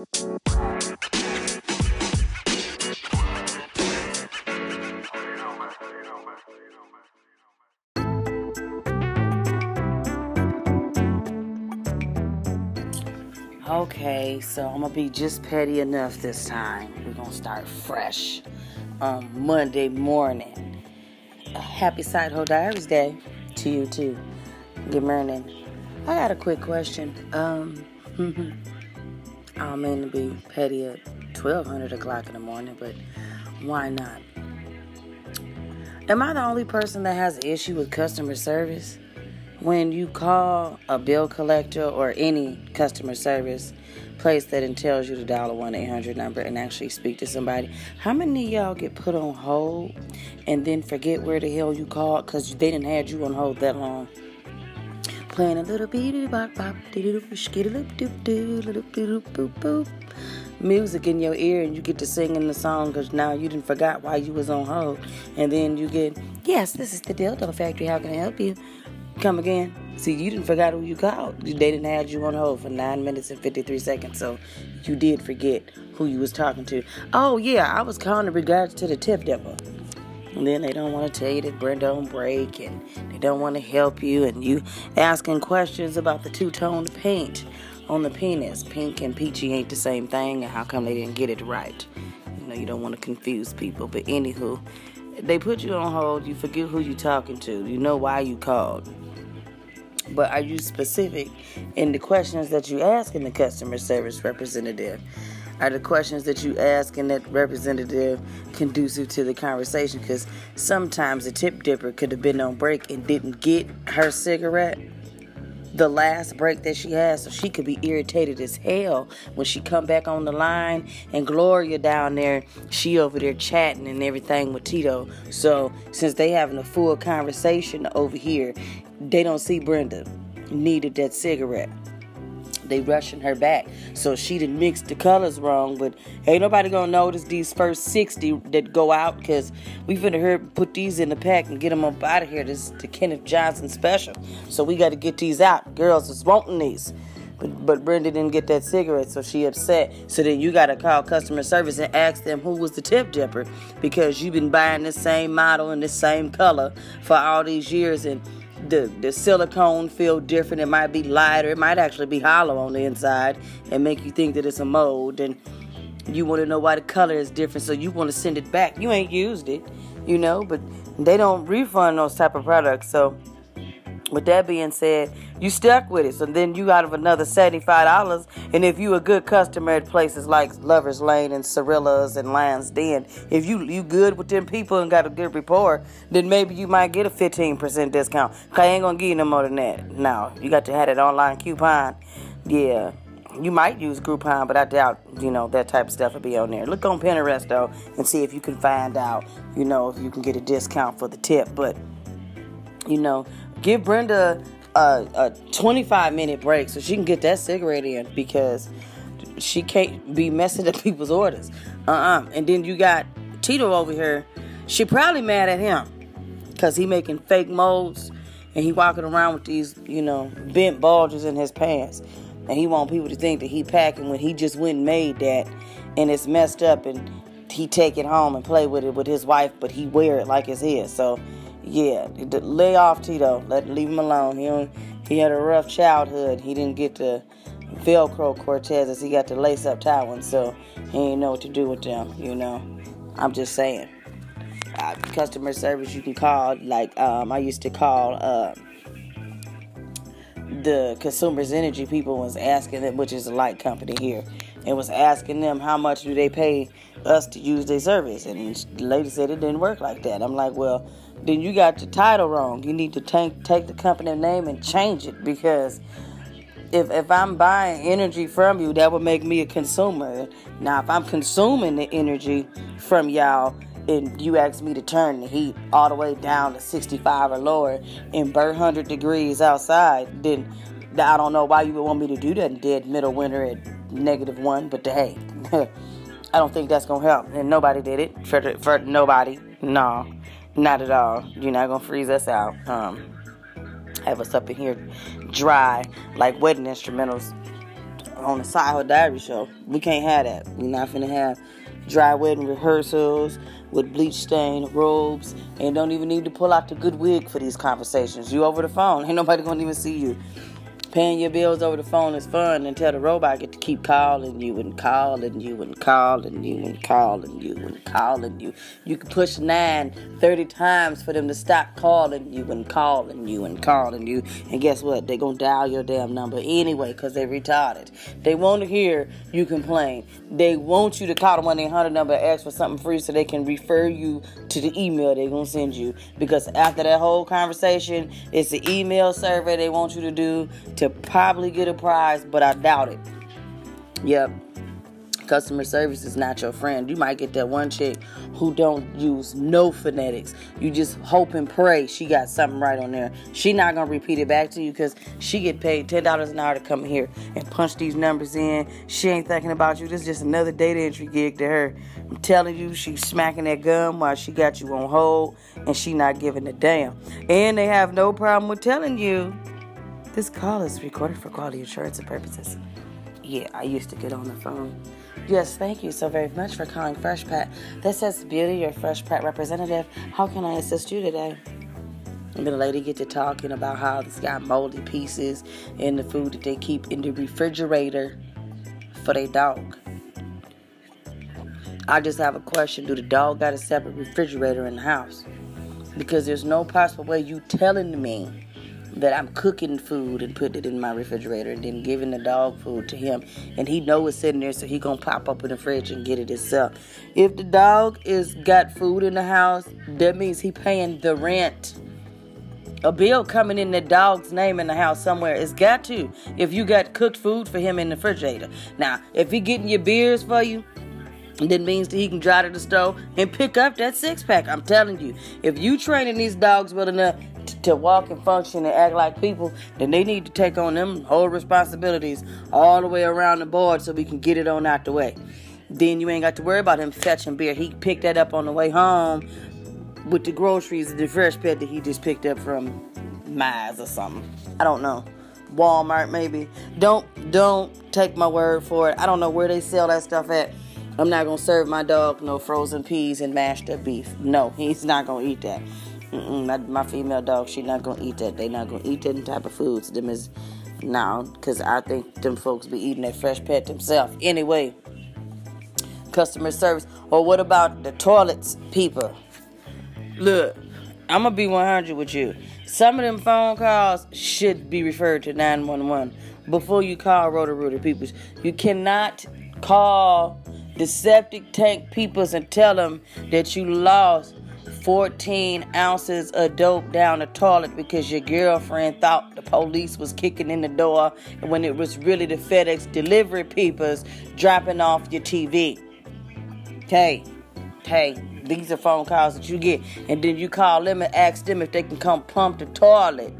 Okay, so I'm gonna be just petty enough this time. We're gonna start fresh on Monday morning. happy Side Hoe Diaries Day to you too. Good morning. I got a quick question. Um, I don't mean to be petty at 1200 o'clock in the morning, but why not? Am I the only person that has an issue with customer service? when you call a bill collector or any customer service place that entails you to dial a 1-800 number and actually speak to somebody how many of y'all get put on hold and then forget where the hell you called because they didn't have you on hold that long playing a little bop bop music in your ear and you get to singing the song because now you didn't forgot why you was on hold and then you get yes this is the dildo factory how can i help you Come again? See, you didn't forget who you called. They didn't have you on hold for nine minutes and 53 seconds, so you did forget who you was talking to. Oh, yeah, I was calling in regards to the tip dipper. And then they don't want to tell you that Brenda don't break, and they don't want to help you, and you asking questions about the two-tone paint on the penis. Pink and peachy ain't the same thing, and how come they didn't get it right? You know, you don't want to confuse people, but anywho, they put you on hold, you forget who you're talking to, you know why you called but are you specific in the questions that you ask in the customer service representative? Are the questions that you ask in that representative conducive to the conversation? Because sometimes a tip dipper could have been on break and didn't get her cigarette the last break that she has so she could be irritated as hell when she come back on the line and gloria down there she over there chatting and everything with tito so since they having a full conversation over here they don't see Brenda needed that cigarette. They rushing her back. So she didn't mix the colors wrong, but ain't nobody gonna notice these first 60 that go out because we finna her put these in the pack and get them up out of here. This is the Kenneth Johnson special. So we gotta get these out. Girls is wanting these. But, but Brenda didn't get that cigarette, so she upset. So then you gotta call customer service and ask them who was the tip dipper because you've been buying the same model and the same color for all these years and the the silicone feel different. It might be lighter. It might actually be hollow on the inside and make you think that it's a mold. And you want to know why the color is different, so you want to send it back. You ain't used it, you know, but they don't refund those type of products. So with that being said, you stuck with it. So then you out of another $75. And if you a good customer at places like Lover's Lane and Cirilla's and Lion's Den, if you you good with them people and got a good rapport, then maybe you might get a 15% discount. I ain't gonna give you no more than that. No, you got to have that online coupon. Yeah. You might use Groupon, but I doubt, you know, that type of stuff will be on there. Look on Pinterest, though, and see if you can find out, you know, if you can get a discount for the tip. But, you know, Give Brenda a, a 25 minute break so she can get that cigarette in because she can't be messing up people's orders. Uh uh-uh. uh And then you got Tito over here. She probably mad at him because he making fake molds and he walking around with these, you know, bent bulges in his pants. And he want people to think that he packing when he just went and made that and it's messed up and he take it home and play with it with his wife, but he wear it like it's his. So yeah, lay off Tito. Let leave him alone. He he had a rough childhood. He didn't get the Velcro Cortezes. He got the lace up tie ones, so he ain't know what to do with them. You know, I'm just saying. Uh, customer service you can call like um, I used to call uh, the consumers energy people was asking them, which is a light company here, and was asking them how much do they pay us to use their service, and the lady said it didn't work like that. I'm like, well then you got your title wrong. You need to take take the company name and change it because if if I'm buying energy from you, that would make me a consumer. Now, if I'm consuming the energy from y'all and you ask me to turn the heat all the way down to 65 or lower in burn 100 degrees outside, then I don't know why you would want me to do that in dead middle winter at negative one. But hey, I don't think that's gonna help, and nobody did it for for nobody. No. Not at all. You're not gonna freeze us out. Um, have us up in here dry like wedding instrumentals on the Side Diary show. We can't have that. We're not finna have dry wedding rehearsals with bleach stained robes and don't even need to pull out the good wig for these conversations. You over the phone. Ain't nobody gonna even see you. Paying your bills over the phone is fun until the robot get to keep calling you and calling you and calling you and calling you and calling you. You can push nine 30 times for them to stop calling you and calling you and calling you. And guess what? They're gonna dial your damn number anyway because they're retarded. They want to hear you complain. They want you to call the 1 800 number and ask for something free so they can refer you to the email they're gonna send you. Because after that whole conversation, it's the email survey they want you to do to probably get a prize, but I doubt it. Yep. Customer service is not your friend. You might get that one chick who don't use no phonetics. You just hope and pray she got something right on there. She not gonna repeat it back to you because she get paid ten dollars an hour to come here and punch these numbers in. She ain't thinking about you. This is just another data entry gig to her. I'm telling you, she's smacking that gum while she got you on hold and she not giving a damn. And they have no problem with telling you this call is recorded for quality assurance purposes. Yeah, I used to get on the phone. Yes, thank you so very much for calling Fresh Pet. This is Beauty, your Fresh Pet representative. How can I assist you today? And the lady get to talking about how it's got moldy pieces in the food that they keep in the refrigerator for their dog. I just have a question. Do the dog got a separate refrigerator in the house? Because there's no possible way you telling me that I'm cooking food and putting it in my refrigerator and then giving the dog food to him and he know it's sitting there so he gonna pop up in the fridge and get it himself. If the dog is got food in the house, that means he paying the rent. A bill coming in the dog's name in the house somewhere. It's got to. If you got cooked food for him in the refrigerator. Now, if he getting your beers for you, that means that he can drive to the store and pick up that six pack. I'm telling you, if you training these dogs well enough to walk and function and act like people, then they need to take on them whole responsibilities all the way around the board so we can get it on out the way. Then you ain't got to worry about him fetching beer. He picked that up on the way home with the groceries, and the fresh pet that he just picked up from Maz or something. I don't know. Walmart maybe. Don't don't take my word for it. I don't know where they sell that stuff at. I'm not gonna serve my dog no frozen peas and mashed up beef. No, he's not gonna eat that. My, my, female dog, she not gonna eat that. They not gonna eat that type of foods. Them is now, cause I think them folks be eating that fresh pet themselves. Anyway, customer service. Or what about the toilets, people? Look, I'm gonna be 100 with you. Some of them phone calls should be referred to 911 before you call Roto-Rooter people. You cannot call the septic tank peoples and tell them that you lost 14 ounces of dope down the toilet because your girlfriend thought the police was kicking in the door when it was really the FedEx delivery peoples dropping off your TV. Hey, hey, these are phone calls that you get. And then you call them and ask them if they can come pump the toilet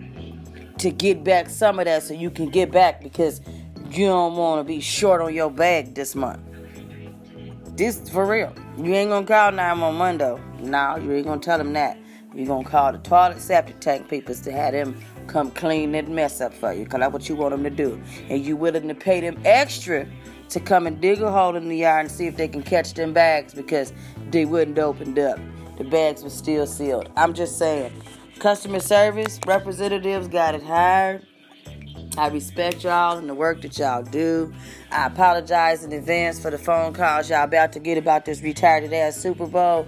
to get back some of that so you can get back because you don't want to be short on your bag this month. This for real. You ain't gonna call 911 though. No, you ain't gonna tell them that. You're gonna call the toilet septic tank people to have them come clean that mess up for you. Cause that's what you want them to do. And you willing to pay them extra to come and dig a hole in the yard and see if they can catch them bags because they wouldn't opened up. The bags were still sealed. I'm just saying. Customer service representatives got it hired. I respect y'all and the work that y'all do. I apologize in advance for the phone calls y'all about to get about this retarded ass Super Bowl.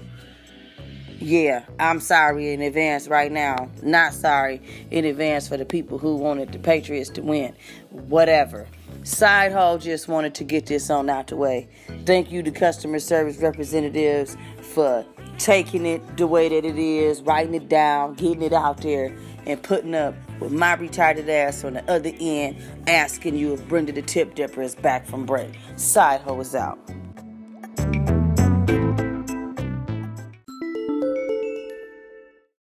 Yeah, I'm sorry in advance right now. Not sorry in advance for the people who wanted the Patriots to win. Whatever. Side Hoe just wanted to get this on out the way. Thank you to customer service representatives for taking it the way that it is, writing it down, getting it out there, and putting up with my retarded ass on the other end asking you if Brenda the Tip Dipper is back from break. Side Hoe is out.